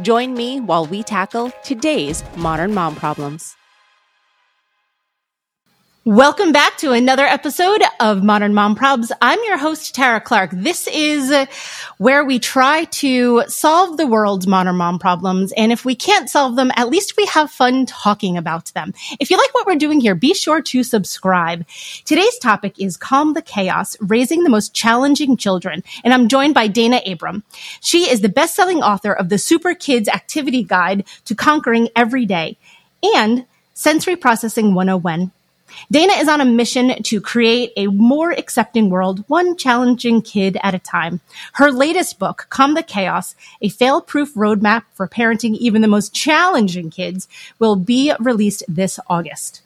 Join me while we tackle today's modern mom problems. Welcome back to another episode of Modern Mom Probs. I'm your host, Tara Clark. This is where we try to solve the world's modern mom problems. And if we can't solve them, at least we have fun talking about them. If you like what we're doing here, be sure to subscribe. Today's topic is Calm the Chaos, Raising the Most Challenging Children. And I'm joined by Dayna Abraham. She is the best-selling author of the Super Kids Activity Guide to Conquering Every Day and Sensory Processing 101 Dayna is on a mission to create a more accepting world, one challenging kid at a time. Her latest book, Calm the Chaos, a fail-proof roadmap for parenting even the most challenging kids, will be released this August.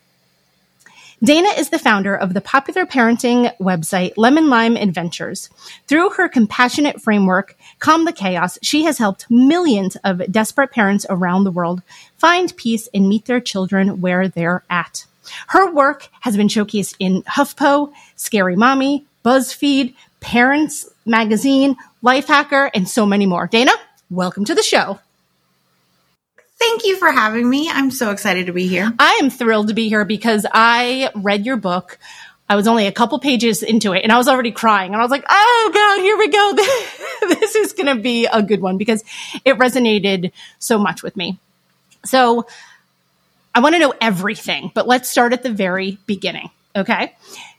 Dayna is the founder of the popular parenting website Lemon Lime Adventures. Through her compassionate framework, Calm the Chaos, she has helped millions of desperate parents around the world find peace and meet their children where they're at. Her work has been showcased in HuffPo, Scary Mommy, BuzzFeed, Parents Magazine, Lifehacker, and so many more. Dayna, welcome to the show. Thank you for having me. I'm so excited to be here. I am thrilled to be here because I read your book. I was only a couple pages into it and I was already crying and I was like, Oh God, here we go. this is going to be a good one because it resonated so much with me. So I want to know everything, but let's start at the very beginning. Okay.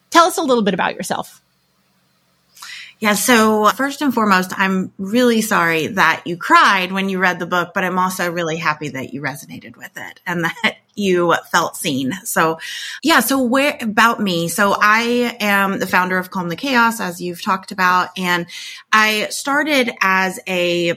Tell us a little bit about yourself. Yeah. So first and foremost, I'm really sorry that you cried when you read the book, but I'm also really happy that you resonated with it and that you felt seen. So yeah. So where about me? So I am the founder of Calm the Chaos, as you've talked about. And I started as a,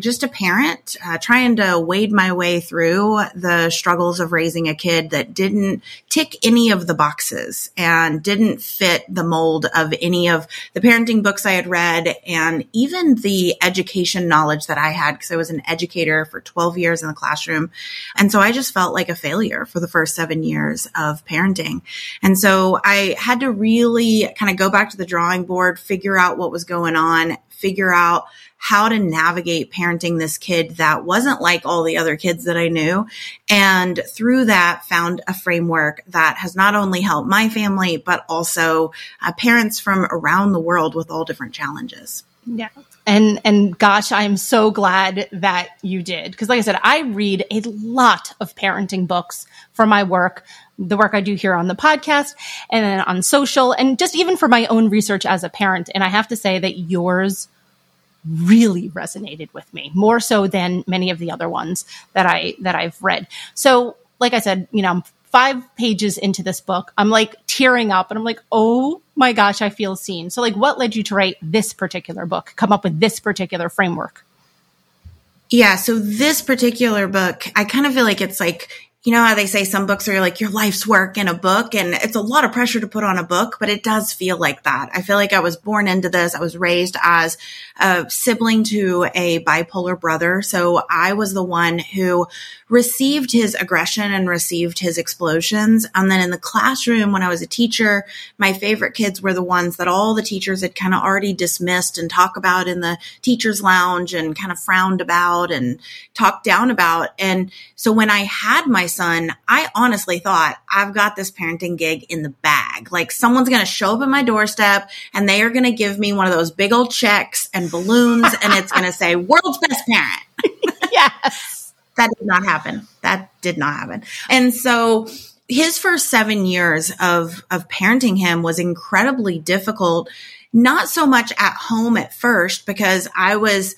just a parent, uh, trying to wade my way through the struggles of raising a kid that didn't tick any of the boxes and didn't fit the mold of any of the parenting books I had read and even the education knowledge that I had because I was an educator for 12 years in the classroom. And so I just felt like a failure failure for the first seven years of parenting. And so I had to really kind of go back to the drawing board, figure out what was going on, figure out how to navigate parenting this kid that wasn't like all the other kids that I knew. And through that found a framework that has not only helped my family, but also uh, parents from around the world with all different challenges. Yeah. And, and gosh, I am so glad that you did. Cause like I said, I read a lot of parenting books for my work, the work I do here on the podcast and then on social and just even for my own research as a parent. And I have to say that yours really resonated with me more so than many of the other ones that I, that I've read. So like I said, you know, I'm five pages into this book. I'm like tearing up and I'm like, oh my gosh, I feel seen. So, like, what led you to write this particular book, come up with this particular framework? Yeah. So, this particular book, I kind of feel like it's like, you know how they say some books are like your life's work in a book and it's a lot of pressure to put on a book, but it does feel like that. I feel like I was born into this. I was raised as a sibling to a bipolar brother. So I was the one who received his aggression and received his explosions. And then in the classroom, when I was a teacher, my favorite kids were the ones that all the teachers had kind of already dismissed and talk about in the teacher's lounge and kind of frowned about and talked down about. And so when I had my son, I honestly thought I've got this parenting gig in the bag. Like someone's going to show up at my doorstep and they are going to give me one of those big old checks and balloons and it's going to say world's best parent. yes. That did not happen. That did not happen. And so his first seven years of, of parenting him was incredibly difficult. Not so much at home at first because I was,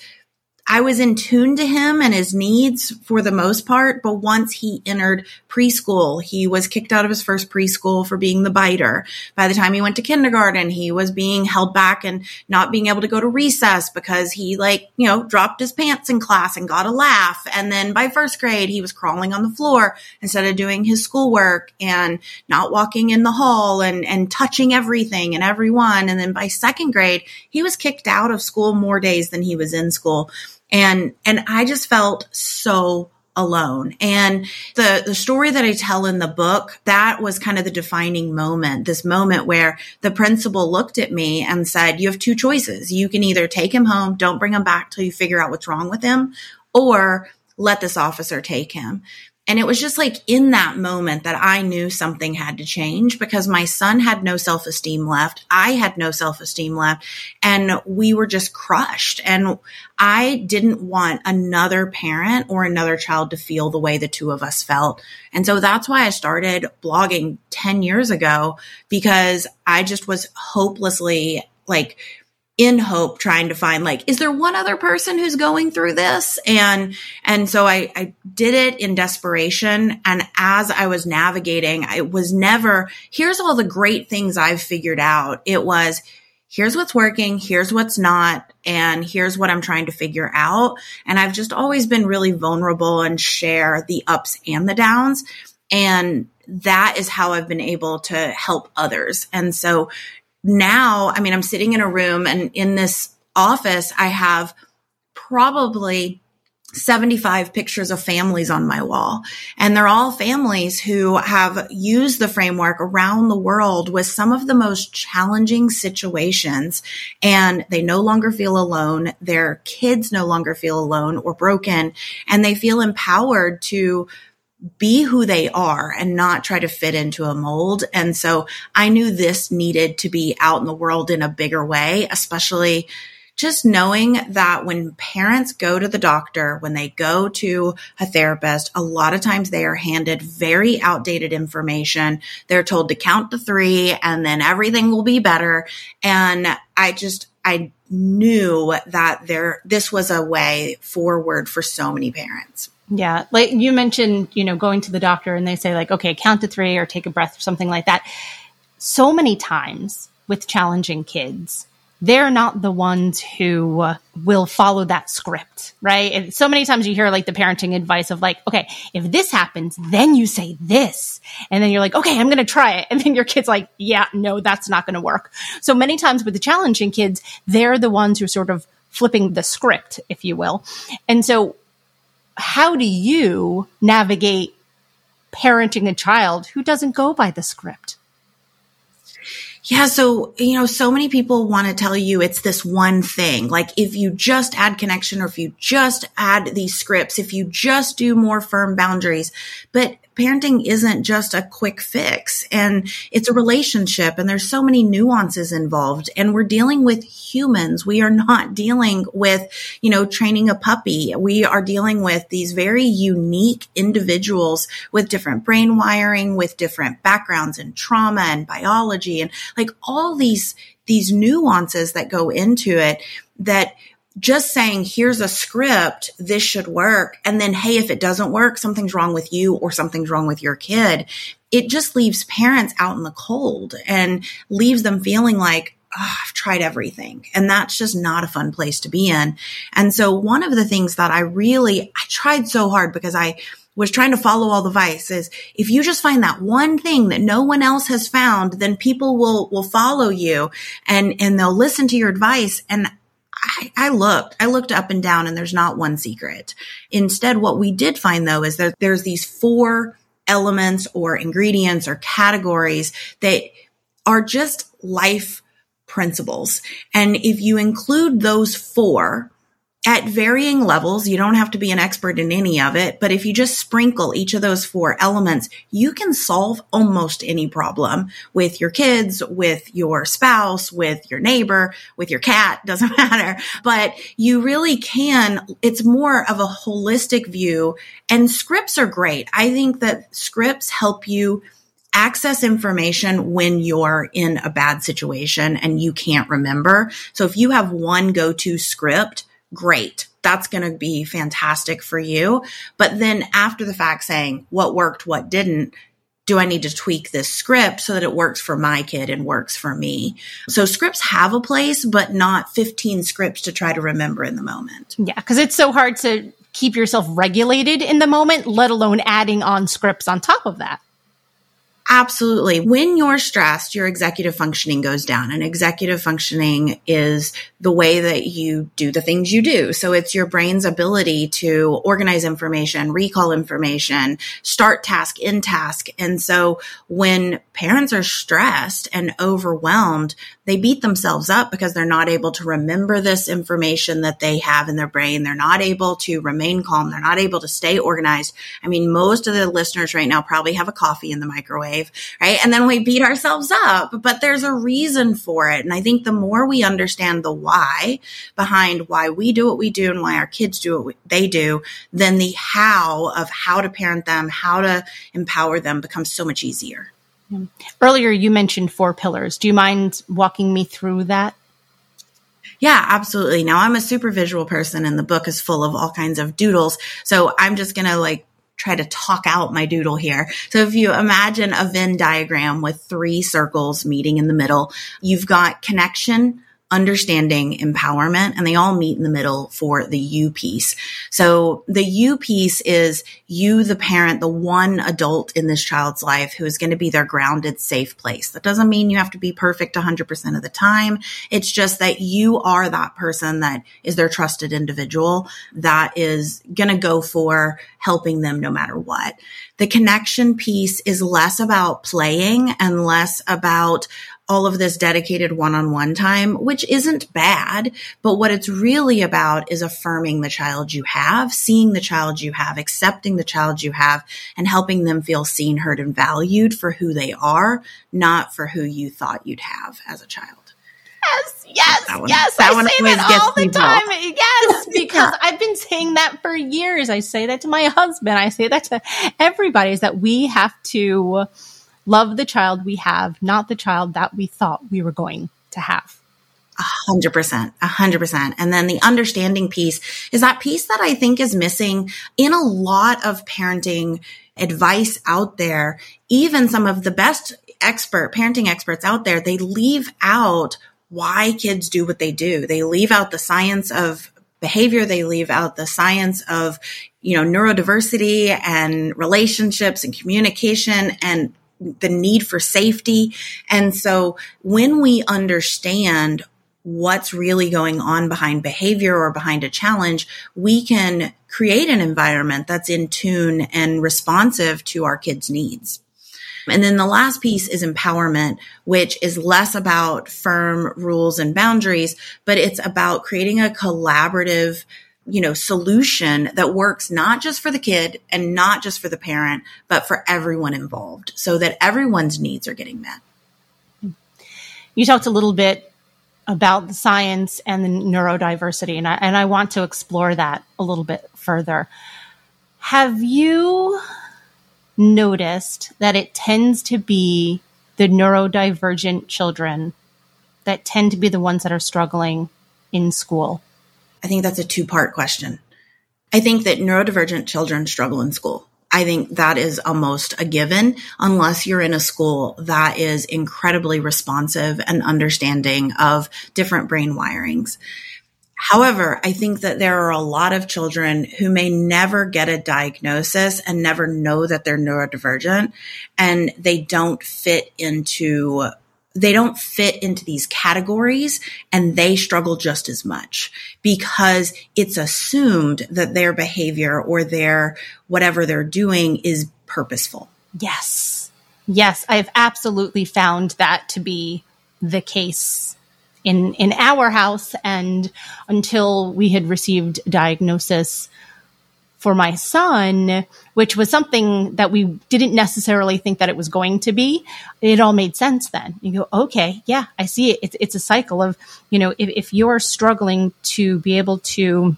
I was in tune to him and his needs for the most part. But once he entered preschool, he was kicked out of his first preschool for being the biter. By the time he went to kindergarten, he was being held back and not being able to go to recess because he like, you know, dropped his pants in class and got a laugh. And then by first grade, he was crawling on the floor instead of doing his schoolwork and not walking in the hall and, and touching everything and everyone. And then by second grade, he was kicked out of school more days than he was in school. And, and I just felt so alone. And the, the story that I tell in the book, that was kind of the defining moment, this moment where the principal looked at me and said, you have two choices. You can either take him home, don't bring him back till you figure out what's wrong with him, or let this officer take him. And it was just like in that moment that I knew something had to change because my son had no self esteem left. I had no self esteem left and we were just crushed. And I didn't want another parent or another child to feel the way the two of us felt. And so that's why I started blogging 10 years ago because I just was hopelessly like in hope trying to find like is there one other person who's going through this? And and so i i did it in desperation. And as i was navigating it was never here's all the great things i've figured out. It was here's what's working here's what's not and here's what i'm trying to figure out. And i've just always been really vulnerable and share the ups and the downs. And that is how I've been able to help others. And so now, I mean, I'm sitting in a room and in this office, I have probably 75 pictures of families on my wall. And they're all families who have used the framework around the world with some of the most challenging situations. And they no longer feel alone. Their kids no longer feel alone or broken. And they feel empowered to be who they are and not try to fit into a mold. And so I knew this needed to be out in the world in a bigger way, especially just knowing that when parents go to the doctor, when they go to a therapist, a lot of times they are handed very outdated information. They're told to count to three and then everything will be better. And I just, I knew that there, this was a way forward for so many parents. Yeah. Like you mentioned, you know, going to the doctor and they say, like, okay, count to three or take a breath or something like that. So many times with challenging kids, they're not the ones who will follow that script, right? And so many times you hear like the parenting advice of like, okay, if this happens, then you say this. And then you're like, okay, I'm going to try it. And then your kid's like, yeah, no, that's not going to work. So many times with the challenging kids, they're the ones who sort of flipping the script, if you will. And so how do you navigate parenting a child who doesn't go by the script? Yeah. So, you know, so many people want to tell you it's this one thing. Like if you just add connection or if you just add these scripts, if you just do more firm boundaries, but parenting isn't just a quick fix and it's a relationship and there's so many nuances involved and we're dealing with humans. We are not dealing with, you know, training a puppy. We are dealing with these very unique individuals with different brain wiring, with different backgrounds and trauma and biology and like all these, these nuances that go into it that just saying, here's a script, this should work. And then, hey, if it doesn't work, something's wrong with you or something's wrong with your kid. It just leaves parents out in the cold and leaves them feeling like, oh, I've tried everything. And that's just not a fun place to be in. And so one of the things that I really, I tried so hard because I, was trying to follow all the vices. If you just find that one thing that no one else has found, then people will, will follow you and, and they'll listen to your advice. And I, I, looked, I looked up and down and there's not one secret. Instead, what we did find though is that there's these four elements or ingredients or categories that are just life principles. And if you include those four, at varying levels. You don't have to be an expert in any of it, but if you just sprinkle each of those four elements, you can solve almost any problem with your kids, with your spouse, with your neighbor, with your cat, doesn't matter. But you really can, it's more of a holistic view and scripts are great. I think that scripts help you access information when you're in a bad situation and you can't remember. So if you have one go-to script, great. That's going to be fantastic for you. But then after the fact saying what worked, what didn't, do I need to tweak this script so that it works for my kid and works for me? So scripts have a place, but not 15 scripts to try to remember in the moment. Yeah, because it's so hard to keep yourself regulated in the moment, let alone adding on scripts on top of that. Absolutely. When you're stressed, your executive functioning goes down and executive functioning is the way that you do the things you do. So it's your brain's ability to organize information, recall information, start task, in task. And so when parents are stressed and overwhelmed, they beat themselves up because they're not able to remember this information that they have in their brain. They're not able to remain calm. They're not able to stay organized. I mean, most of the listeners right now probably have a coffee in the microwave, right? And then we beat ourselves up, but there's a reason for it. And I think the more we understand the why behind why we do what we do and why our kids do what they do, then the how of how to parent them, how to empower them becomes so much easier. Earlier, you mentioned four pillars. Do you mind walking me through that? Yeah, absolutely. Now I'm a super visual person and the book is full of all kinds of doodles. So I'm just going to like try to talk out my doodle here. So if you imagine a Venn diagram with three circles meeting in the middle, you've got connection, understanding empowerment and they all meet in the middle for the you piece. So the you piece is you, the parent, the one adult in this child's life who is going to be their grounded, safe place. That doesn't mean you have to be perfect 100% of the time. It's just that you are that person that is their trusted individual that is going to go for helping them no matter what. The connection piece is less about playing and less about all of this dedicated one-on-one time, which isn't bad, but what it's really about is affirming the child you have, seeing the child you have, accepting the child you have, and helping them feel seen, heard, and valued for who they are, not for who you thought you'd have as a child. Yes, yes, one, yes. I say that all the time. Yes, because yeah. I've been saying that for years. I say that to my husband. I say that to everybody is that we have to love the child we have, not the child that we thought we were going to have. A hundred percent, a hundred percent. And then the understanding piece is that piece that I think is missing in a lot of parenting advice out there. Even some of the best expert parenting experts out there, they leave out why kids do what they do. They leave out the science of behavior. They leave out the science of, you know, neurodiversity and relationships and communication and the need for safety. And so when we understand what's really going on behind behavior or behind a challenge, we can create an environment that's in tune and responsive to our kids' needs. And then the last piece is empowerment, which is less about firm rules and boundaries, but it's about creating a collaborative you know, solution that works not just for the kid and not just for the parent, but for everyone involved so that everyone's needs are getting met. You talked a little bit about the science and the neurodiversity, and I, and I want to explore that a little bit further. Have you noticed that it tends to be the neurodivergent children that tend to be the ones that are struggling in school? I think that's a two part question. I think that neurodivergent children struggle in school. I think that is almost a given unless you're in a school that is incredibly responsive and understanding of different brain wirings. However, I think that there are a lot of children who may never get a diagnosis and never know that they're neurodivergent and they don't fit into they don't fit into these categories and they struggle just as much because it's assumed that their behavior or their whatever they're doing is purposeful. Yes. Yes, I've absolutely found that to be the case in in our house and until we had received diagnosis for my son, which was something that we didn't necessarily think that it was going to be, it all made sense then. You go, okay, yeah, I see it. It's, it's a cycle of, you know, if, if you're struggling to be able to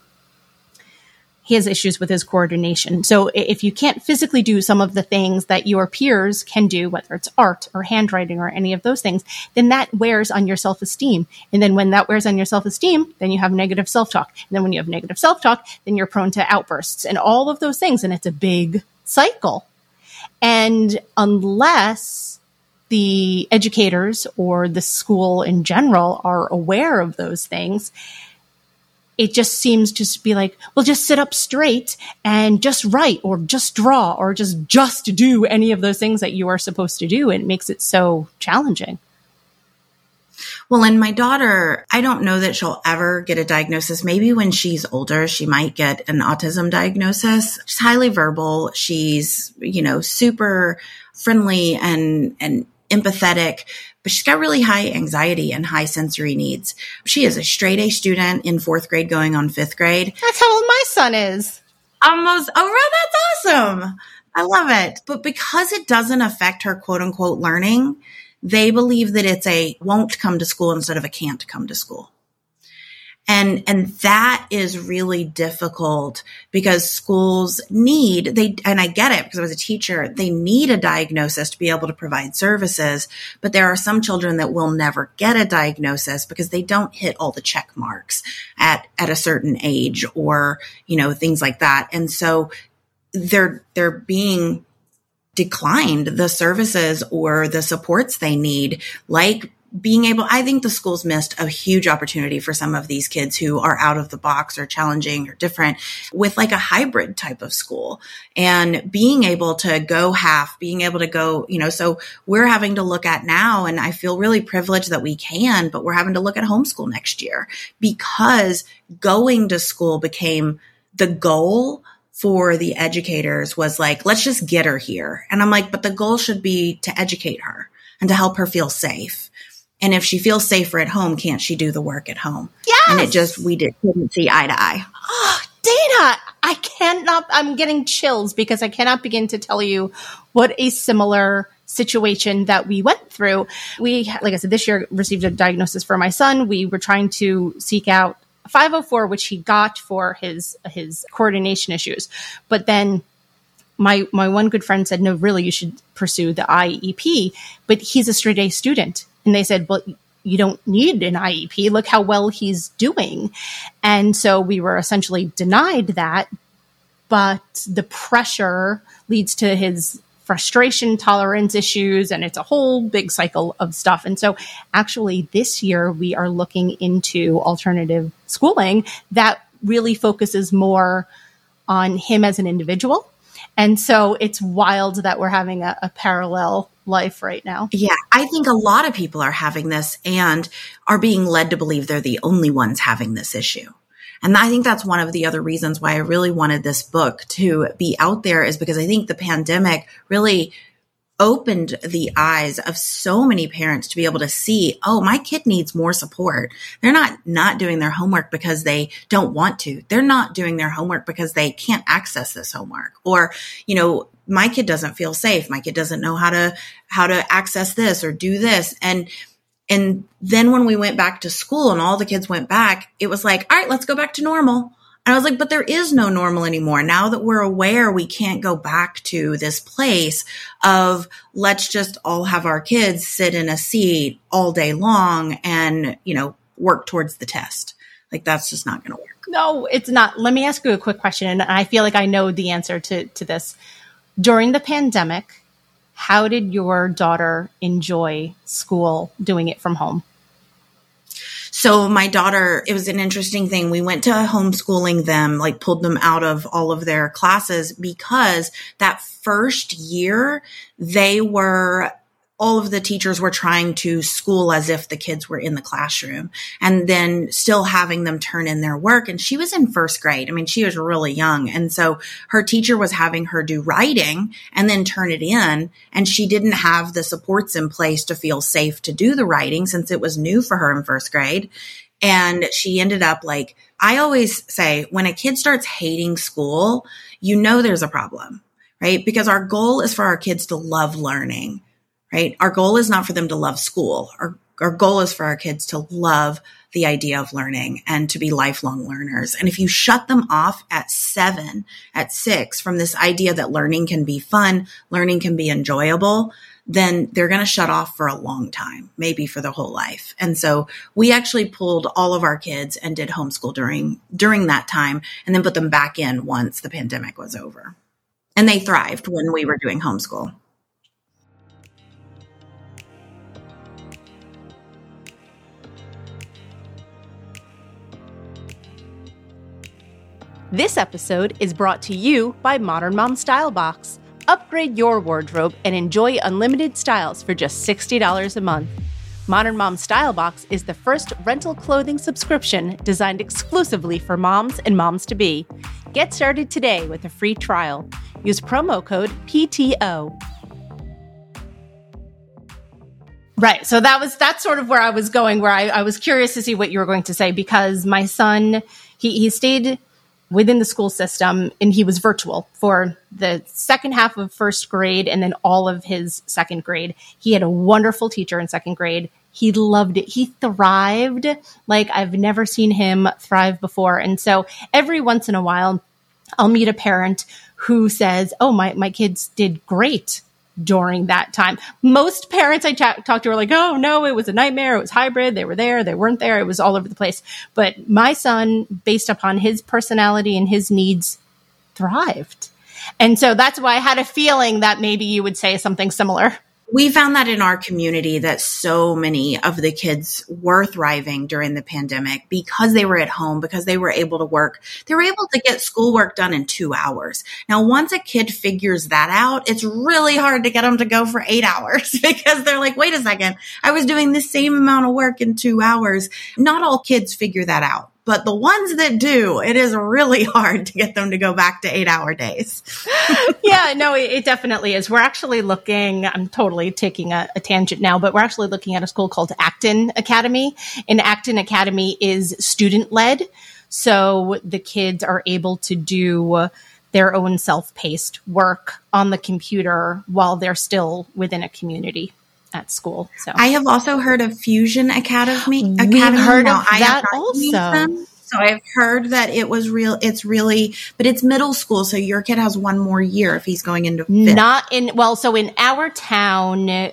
he has issues with his coordination. So if you can't physically do some of the things that your peers can do, whether it's art or handwriting or any of those things, then that wears on your self esteem. And then when that wears on your self esteem, then you have negative self talk. And then when you have negative self talk, then you're prone to outbursts and all of those things. And it's a big cycle. And unless the educators or the school in general are aware of those things, it just seems to be like, well, just sit up straight and just write or just draw or just, just do any of those things that you are supposed to do. And it makes it so challenging. Well, and my daughter, I don't know that she'll ever get a diagnosis. Maybe when she's older, she might get an autism diagnosis. She's highly verbal. She's, you know, super friendly and, and empathetic, but she's got really high anxiety and high sensory needs. She is a straight A student in fourth grade going on fifth grade. That's how old my son is. Almost, oh, that's awesome. I love it. But because it doesn't affect her quote unquote learning, they believe that it's a won't come to school instead of a can't come to school. And, and that is really difficult because schools need, they, and I get it because I was a teacher, they need a diagnosis to be able to provide services. But there are some children that will never get a diagnosis because they don't hit all the check marks at, at a certain age or, you know, things like that. And so they're, they're being declined the services or the supports they need, like being able, I think the schools missed a huge opportunity for some of these kids who are out of the box or challenging or different with like a hybrid type of school and being able to go half, being able to go, you know, so we're having to look at now and I feel really privileged that we can, but we're having to look at homeschool next year because going to school became the goal for the educators was like, let's just get her here. And I'm like, but the goal should be to educate her and to help her feel safe and if she feels safer at home, can't she do the work at home? Yes. And it just, we did, couldn't see eye to eye. Oh, Dayna, I cannot, I'm getting chills because I cannot begin to tell you what a similar situation that we went through. We, like I said, this year received a diagnosis for my son. We were trying to seek out 504, which he got for his, his coordination issues. But then my, my one good friend said, no, really, you should pursue the IEP, but he's a straight A student and they said, well, you don't need an IEP. Look how well he's doing. And so we were essentially denied that. But the pressure leads to his frustration tolerance issues and it's a whole big cycle of stuff. And so actually this year we are looking into alternative schooling that really focuses more on him as an individual. And so it's wild that we're having a, a parallel life right now. Yeah, I think a lot of people are having this and are being led to believe they're the only ones having this issue. And I think that's one of the other reasons why I really wanted this book to be out there is because I think the pandemic really opened the eyes of so many parents to be able to see, oh, my kid needs more support. They're not not doing their homework because they don't want to. They're not doing their homework because they can't access this homework. Or, you know, my kid doesn't feel safe. My kid doesn't know how to how to access this or do this. And and then when we went back to school and all the kids went back, it was like, all right, let's go back to normal. And I was like, but there is no normal anymore. Now that we're aware, we can't go back to this place of let's just all have our kids sit in a seat all day long and, you know, work towards the test. Like that's just not going to work. No, it's not. Let me ask you a quick question. And I feel like I know the answer to, to this. During the pandemic, how did your daughter enjoy school doing it from home? So my daughter, it was an interesting thing. We went to homeschooling them, like pulled them out of all of their classes because that first year they were all of the teachers were trying to school as if the kids were in the classroom and then still having them turn in their work. And she was in first grade. I mean, she was really young. And so her teacher was having her do writing and then turn it in. And she didn't have the supports in place to feel safe to do the writing since it was new for her in first grade. And she ended up like, I always say when a kid starts hating school, you know there's a problem, right? Because our goal is for our kids to love learning right? Our goal is not for them to love school. Our, our goal is for our kids to love the idea of learning and to be lifelong learners. And if you shut them off at seven, at six from this idea that learning can be fun, learning can be enjoyable, then they're going to shut off for a long time, maybe for the whole life. And so we actually pulled all of our kids and did homeschool during, during that time and then put them back in once the pandemic was over. And they thrived when we were doing homeschool. This episode is brought to you by Modern Mom Style Box. Upgrade your wardrobe and enjoy unlimited styles for just $60 a month. Modern Mom Style Box is the first rental clothing subscription designed exclusively for moms and moms to be. Get started today with a free trial. Use promo code PTO. Right. So that was that's sort of where I was going, where I, I was curious to see what you were going to say because my son he, he stayed within the school system and he was virtual for the second half of first grade and then all of his second grade. He had a wonderful teacher in second grade. He loved it. He thrived like I've never seen him thrive before. And so every once in a while, I'll meet a parent who says, Oh, my, my kids did great during that time. Most parents I ch- talked to were like, oh no, it was a nightmare. It was hybrid. They were there. They weren't there. It was all over the place. But my son, based upon his personality and his needs, thrived. And so that's why I had a feeling that maybe you would say something similar we found that in our community that so many of the kids were thriving during the pandemic because they were at home, because they were able to work. They were able to get schoolwork done in two hours. Now, once a kid figures that out, it's really hard to get them to go for eight hours because they're like, wait a second, I was doing the same amount of work in two hours. Not all kids figure that out but the ones that do, it is really hard to get them to go back to eight hour days. yeah, no, it, it, definitely is. We're actually looking, I'm totally taking a, a, tangent now, but we're actually looking at a school called Acton Academy. And Acton Academy is student led. So the kids are able to do their own self paced work on the computer while they're still within a community at school. So I have also heard of Fusion Academy. We've Academy. heard now, of that also. So I've heard that it was real. It's really, but it's middle school. So your kid has one more year if he's going into fifth. Not in, well, so in our town,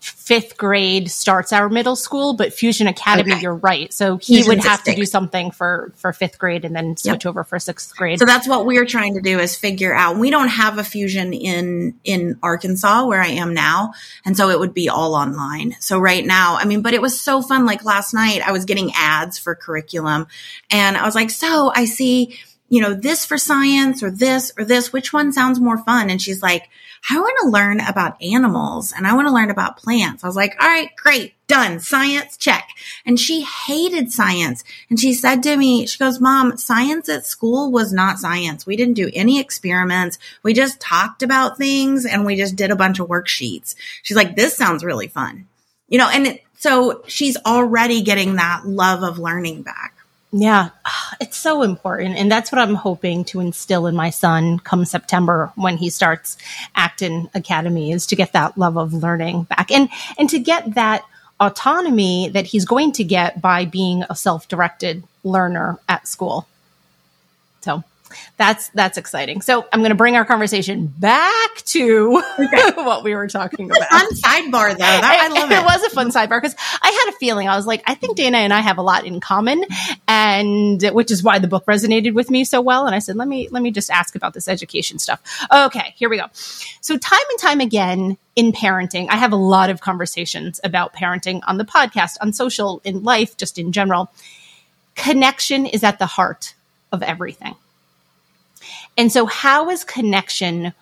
fifth grade starts our middle school, but Fusion Academy, okay. you're right. So he Fusion's would have to do something for for fifth grade and then switch yep. over for sixth grade. So that's what we're trying to do is figure out. We don't have a Fusion in in Arkansas where I am now, and so it would be all online. So right now, I mean, but it was so fun. Like last night, I was getting ads for curriculum, and I was like, so I see you know, this for science or this or this, which one sounds more fun? And she's like, I want to learn about animals and I want to learn about plants. I was like, all right, great, done. Science, check. And she hated science. And she said to me, she goes, mom, science at school was not science. We didn't do any experiments. We just talked about things and we just did a bunch of worksheets. She's like, this sounds really fun. You know, and it, so she's already getting that love of learning back. Yeah, ah, it's so important. And that's what I'm hoping to instill in my son come September when he starts Acton Academy is to get that love of learning back and, and to get that autonomy that he's going to get by being a self-directed learner at school. That's that's exciting. So I'm going to bring our conversation back to okay. what we were talking about. Fun sidebar, though. That, it, I love it. It was a fun sidebar because I had a feeling I was like, I think Dayna and I have a lot in common, and which is why the book resonated with me so well. And I said, let me let me just ask about this education stuff. Okay, here we go. So time and time again in parenting, I have a lot of conversations about parenting on the podcast, on social, in life, just in general. Connection is at the heart of everything and so, how is connection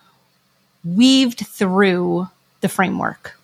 weaved through the framework?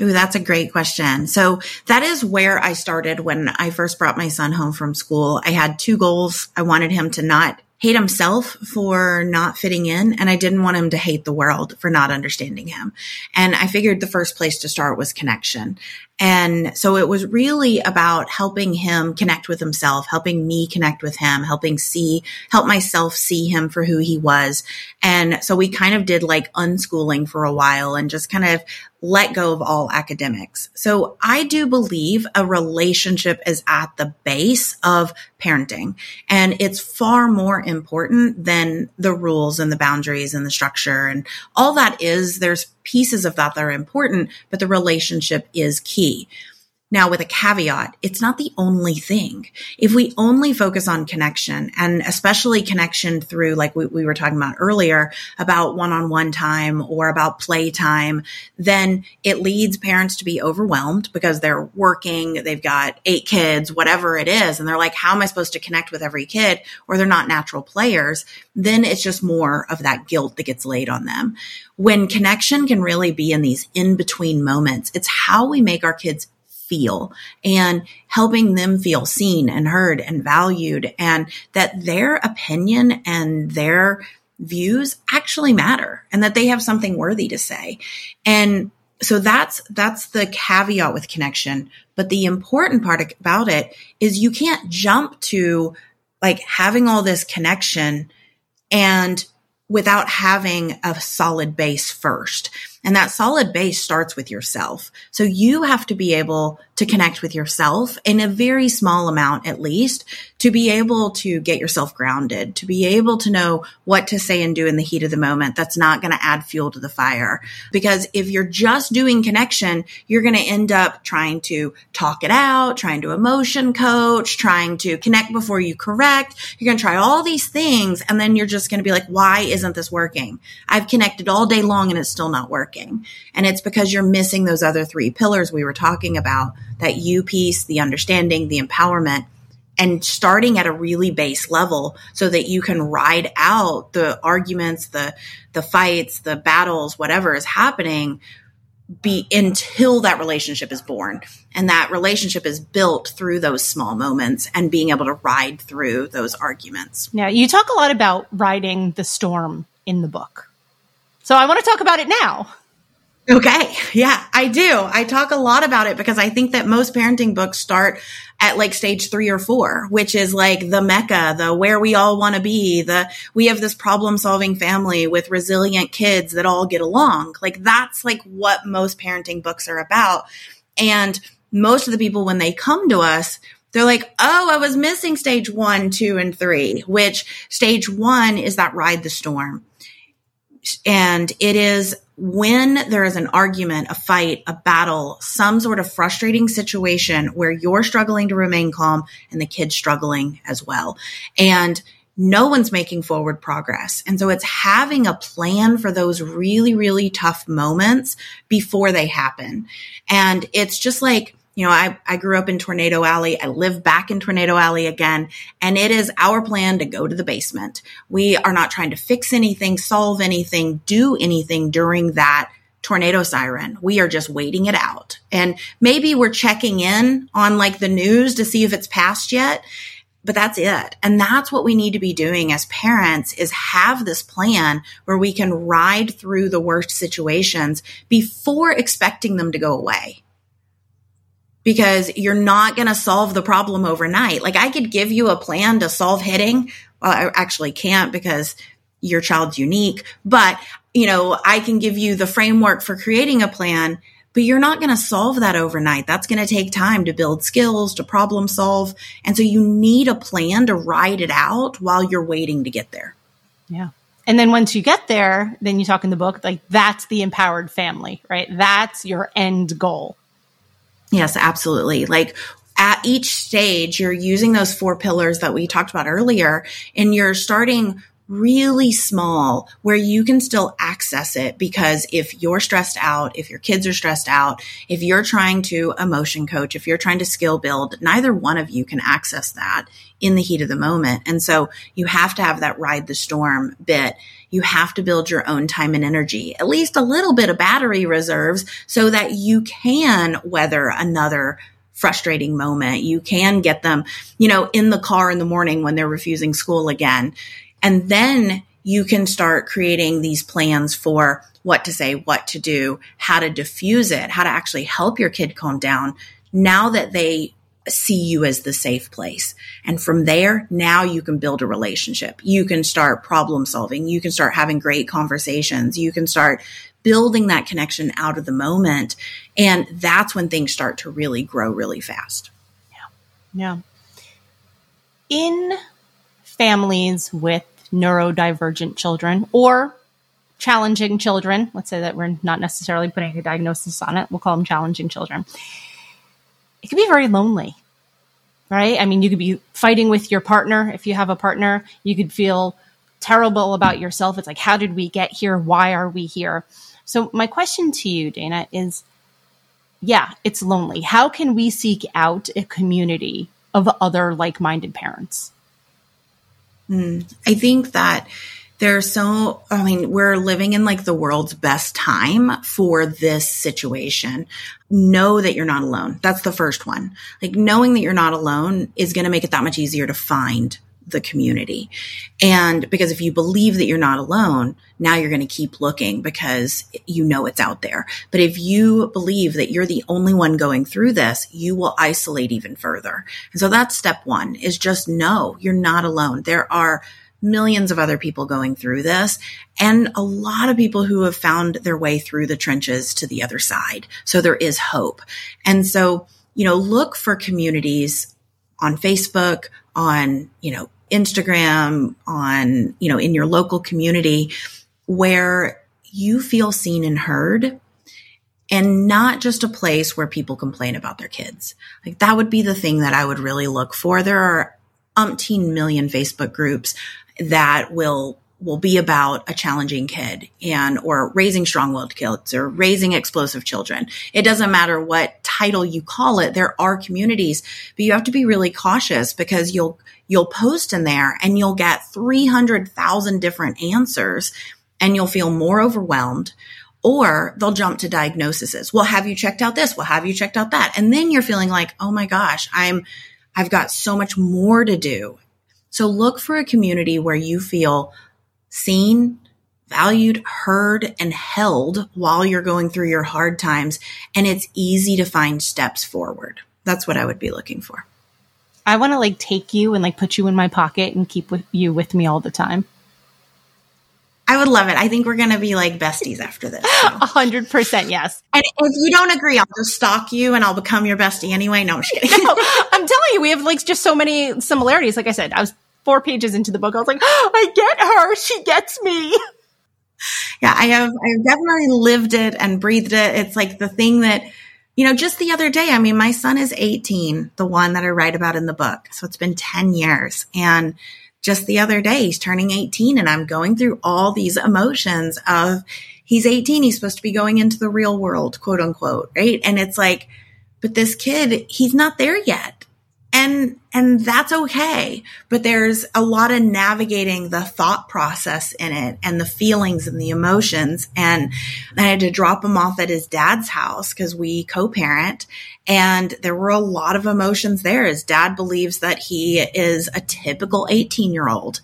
Ooh, that's a great question. So that is where I started when I first brought my son home from school. I had two goals. I wanted him to not hate himself for not fitting in, and I didn't want him to hate the world for not understanding him. And I figured the first place to start was connection. And so it was really about helping him connect with himself, helping me connect with him, helping see, help myself see him for who he was. And so we kind of did like unschooling for a while and just kind of let go of all academics. So I do believe a relationship is at the base of parenting and it's far more important than the rules and the boundaries and the structure and all that is there's pieces of that that are important, but the relationship is key. Now, with a caveat, it's not the only thing. If we only focus on connection and especially connection through, like we, we were talking about earlier, about one on one time or about play time, then it leads parents to be overwhelmed because they're working, they've got eight kids, whatever it is. And they're like, how am I supposed to connect with every kid? Or they're not natural players. Then it's just more of that guilt that gets laid on them. When connection can really be in these in between moments, it's how we make our kids feel and helping them feel seen and heard and valued and that their opinion and their views actually matter and that they have something worthy to say. And so that's, that's the caveat with connection. But the important part about it is you can't jump to like having all this connection and without having a solid base first. And that solid base starts with yourself. So you have to be able to connect with yourself in a very small amount, at least, to be able to get yourself grounded, to be able to know what to say and do in the heat of the moment. That's not going to add fuel to the fire. Because if you're just doing connection, you're going to end up trying to talk it out, trying to emotion coach, trying to connect before you correct. You're going to try all these things. And then you're just going to be like, why isn't this working? I've connected all day long and it's still not working. And it's because you're missing those other three pillars we were talking about that you piece, the understanding, the empowerment and starting at a really base level so that you can ride out the arguments, the, the fights, the battles, whatever is happening be until that relationship is born. And that relationship is built through those small moments and being able to ride through those arguments. Yeah. You talk a lot about riding the storm in the book. So I want to talk about it now. Okay. Yeah, I do. I talk a lot about it because I think that most parenting books start at like stage three or four, which is like the mecca, the where we all want to be, the we have this problem solving family with resilient kids that all get along. Like that's like what most parenting books are about. And most of the people, when they come to us, they're like, Oh, I was missing stage one, two, and three, which stage one is that ride the storm. And it is when there is an argument, a fight, a battle, some sort of frustrating situation where you're struggling to remain calm and the kid's struggling as well. And no one's making forward progress. And so it's having a plan for those really, really tough moments before they happen. And it's just like, you know, I, I grew up in Tornado Alley. I live back in Tornado Alley again. And it is our plan to go to the basement. We are not trying to fix anything, solve anything, do anything during that tornado siren. We are just waiting it out. And maybe we're checking in on like the news to see if it's passed yet. But that's it. And that's what we need to be doing as parents is have this plan where we can ride through the worst situations before expecting them to go away because you're not going to solve the problem overnight. Like I could give you a plan to solve hitting. Well, I actually can't because your child's unique, but you know, I can give you the framework for creating a plan, but you're not going to solve that overnight. That's going to take time to build skills, to problem solve. And so you need a plan to ride it out while you're waiting to get there. Yeah. And then once you get there, then you talk in the book, like that's the empowered family, right? That's your end goal. Yes, absolutely. Like at each stage, you're using those four pillars that we talked about earlier, and you're starting really small where you can still access it because if you're stressed out, if your kids are stressed out, if you're trying to emotion coach, if you're trying to skill build, neither one of you can access that in the heat of the moment. And so you have to have that ride the storm bit. You have to build your own time and energy, at least a little bit of battery reserves so that you can weather another frustrating moment. You can get them, you know, in the car in the morning when they're refusing school again. And then you can start creating these plans for what to say, what to do, how to diffuse it, how to actually help your kid calm down now that they see you as the safe place. And from there, now you can build a relationship. You can start problem solving. You can start having great conversations. You can start building that connection out of the moment. And that's when things start to really grow really fast. Yeah. Yeah. In families with neurodivergent children or challenging children, let's say that we're not necessarily putting a diagnosis on it, we'll call them challenging children. It can be very lonely, right? I mean, you could be fighting with your partner if you have a partner. You could feel terrible about yourself. It's like, how did we get here? Why are we here? So, my question to you, Dayna, is yeah, it's lonely. How can we seek out a community of other like minded parents? Mm, I think that there's so, I mean, we're living in like the world's best time for this situation. Know that you're not alone. That's the first one. Like knowing that you're not alone is going to make it that much easier to find the community. And because if you believe that you're not alone, now you're going to keep looking because you know it's out there. But if you believe that you're the only one going through this, you will isolate even further. And so that's step one is just know you're not alone. There are millions of other people going through this and a lot of people who have found their way through the trenches to the other side. So there is hope. And so, you know, look for communities on Facebook, on, you know, Instagram, on, you know, in your local community where you feel seen and heard and not just a place where people complain about their kids. Like that would be the thing that I would really look for. There are umpteen million Facebook groups that will will be about a challenging kid and or raising strong-willed kids or raising explosive children. It doesn't matter what title you call it. There are communities, but you have to be really cautious because you'll you'll post in there and you'll get 300,000 different answers and you'll feel more overwhelmed or they'll jump to diagnoses. Well, have you checked out this? Well, have you checked out that? And then you're feeling like, "Oh my gosh, I'm I've got so much more to do." So look for a community where you feel seen, valued, heard, and held while you're going through your hard times. And it's easy to find steps forward. That's what I would be looking for. I want to like take you and like put you in my pocket and keep with you with me all the time. I would love it. I think we're going to be like besties after this. A hundred percent, yes. And if you don't agree, I'll just stalk you and I'll become your bestie anyway. No, I'm just kidding. no, I'm telling you, we have like just so many similarities. Like I said, I was four pages into the book, I was like, oh, I get her. She gets me. Yeah, I have, I've definitely lived it and breathed it. It's like the thing that, you know, just the other day, I mean, my son is 18, the one that I write about in the book. So it's been 10 years. And just the other day, he's turning 18 and I'm going through all these emotions of he's 18. He's supposed to be going into the real world, quote unquote. Right. And it's like, but this kid, he's not there yet and and that's okay. But there's a lot of navigating the thought process in it and the feelings and the emotions. And i had to drop him off at his dad's house because we co-parent. And there were a lot of emotions there. His dad believes that he is a typical 18 year old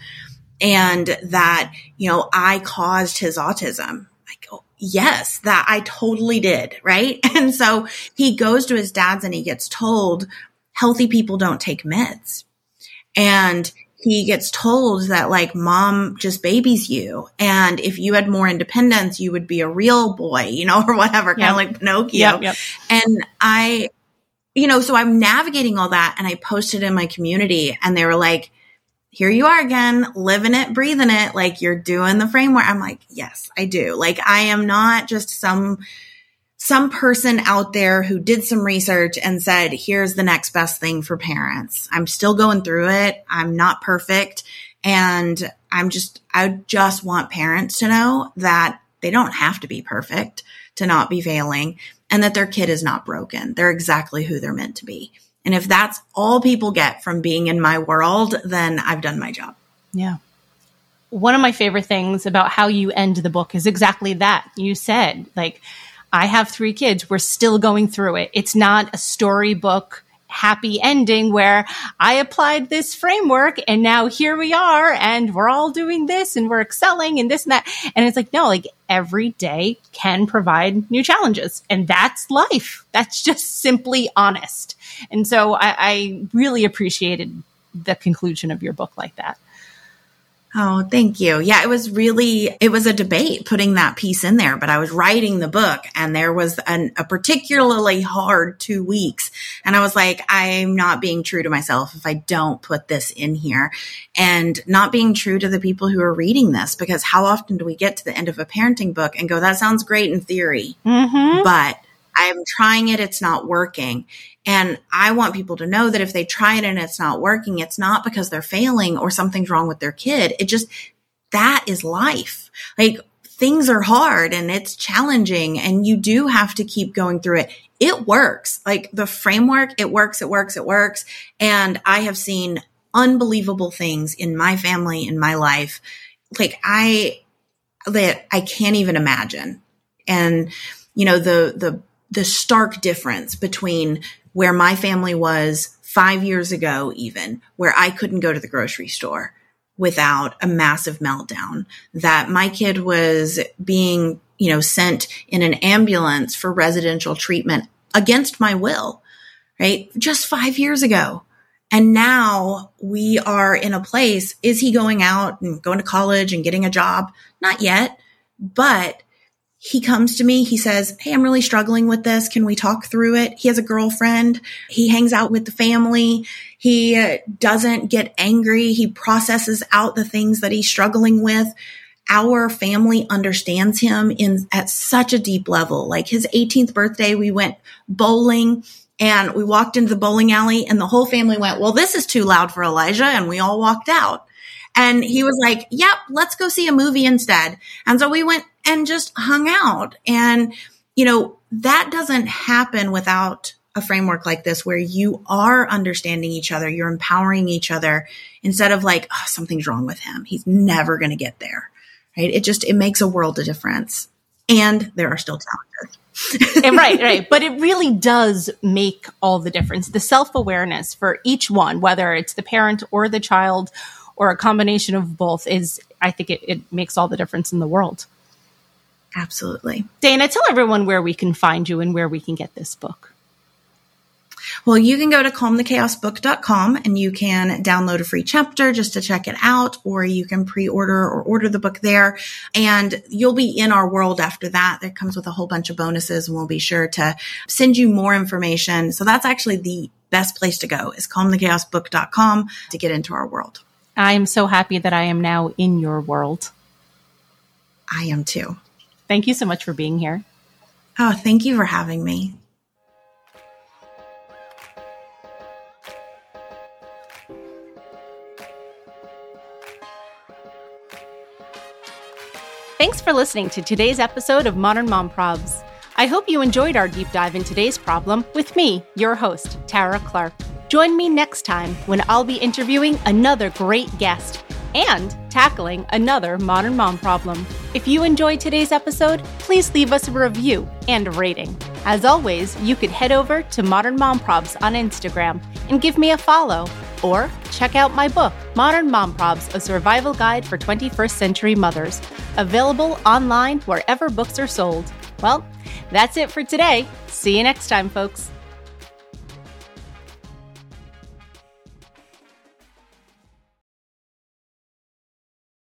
and that you know i caused his autism. Like oh, yes that i totally did right? And so he goes to his dad's and he gets told healthy people don't take meds. And he gets told that like mom just babies you. And if you had more independence, you would be a real boy, you know, or whatever, kind of like Pinocchio. Yep, yep. And I, you know, so I'm navigating all that and I posted in my community and they were like, here you are again, living it, breathing it. Like you're doing the framework. I'm like, yes, I do. Like I am not just some some person out there who did some research and said, here's the next best thing for parents. I'm still going through it. I'm not perfect. And I'm just, I just want parents to know that they don't have to be perfect to not be failing and that their kid is not broken. They're exactly who they're meant to be. And if that's all people get from being in my world, then I've done my job. Yeah. One of my favorite things about how you end the book is exactly that. You said, like, I have three kids. We're still going through it. It's not a storybook happy ending where I applied this framework and now here we are and we're all doing this and we're excelling and this and that. And it's like, no, like every day can provide new challenges and that's life. That's just simply honest. And so I, I really appreciated the conclusion of your book like that. Oh, thank you. Yeah, it was really, it was a debate putting that piece in there, but I was writing the book and there was an, a particularly hard two weeks. And I was like, I'm not being true to myself if I don't put this in here and not being true to the people who are reading this because how often do we get to the end of a parenting book and go, that sounds great in theory, mm-hmm. but I'm trying it. It's not working. And I want people to know that if they try it and it's not working, it's not because they're failing or something's wrong with their kid. It just, that is life. Like things are hard and it's challenging and you do have to keep going through it. It works. Like the framework, it works, it works, it works. And I have seen unbelievable things in my family, in my life. Like I, that I can't even imagine. And, you know, the, the, the stark difference between where my family was five years ago, even where I couldn't go to the grocery store without a massive meltdown, that my kid was being, you know, sent in an ambulance for residential treatment against my will, right? Just five years ago. And now we are in a place. Is he going out and going to college and getting a job? Not yet, but he comes to me. He says, Hey, I'm really struggling with this. Can we talk through it? He has a girlfriend. He hangs out with the family. He uh, doesn't get angry. He processes out the things that he's struggling with. Our family understands him in at such a deep level. Like his 18th birthday, we went bowling and we walked into the bowling alley and the whole family went, well, this is too loud for Elijah. And we all walked out. And he was like, yep, let's go see a movie instead. And so we went and just hung out. And, you know, that doesn't happen without a framework like this where you are understanding each other, you're empowering each other instead of like, oh, something's wrong with him. He's never going to get there. Right. It just, it makes a world of difference. And there are still challenges. right, right. But it really does make all the difference. The self awareness for each one, whether it's the parent or the child or a combination of both, is, I think it, it makes all the difference in the world. Absolutely. Dayna, tell everyone where we can find you and where we can get this book. Well, you can go to calmthechaosbook.com and you can download a free chapter just to check it out, or you can pre-order or order the book there. And you'll be in our world after that. That comes with a whole bunch of bonuses and we'll be sure to send you more information. So that's actually the best place to go is calmthechaosbook.com to get into our world. I am so happy that I am now in your world. I am too. Thank you so much for being here. Oh, thank you for having me. Thanks for listening to today's episode of Modern Mom Probs. I hope you enjoyed our deep dive in today's problem with me, your host, Tara Clark. Join me next time when I'll be interviewing another great guest and tackling another modern mom problem. If you enjoyed today's episode, please leave us a review and rating. As always, you could head over to Modern Mom Probs on Instagram and give me a follow, or check out my book, Modern Mom Probs A Survival Guide for 21st Century Mothers, available online wherever books are sold. Well, that's it for today. See you next time, folks.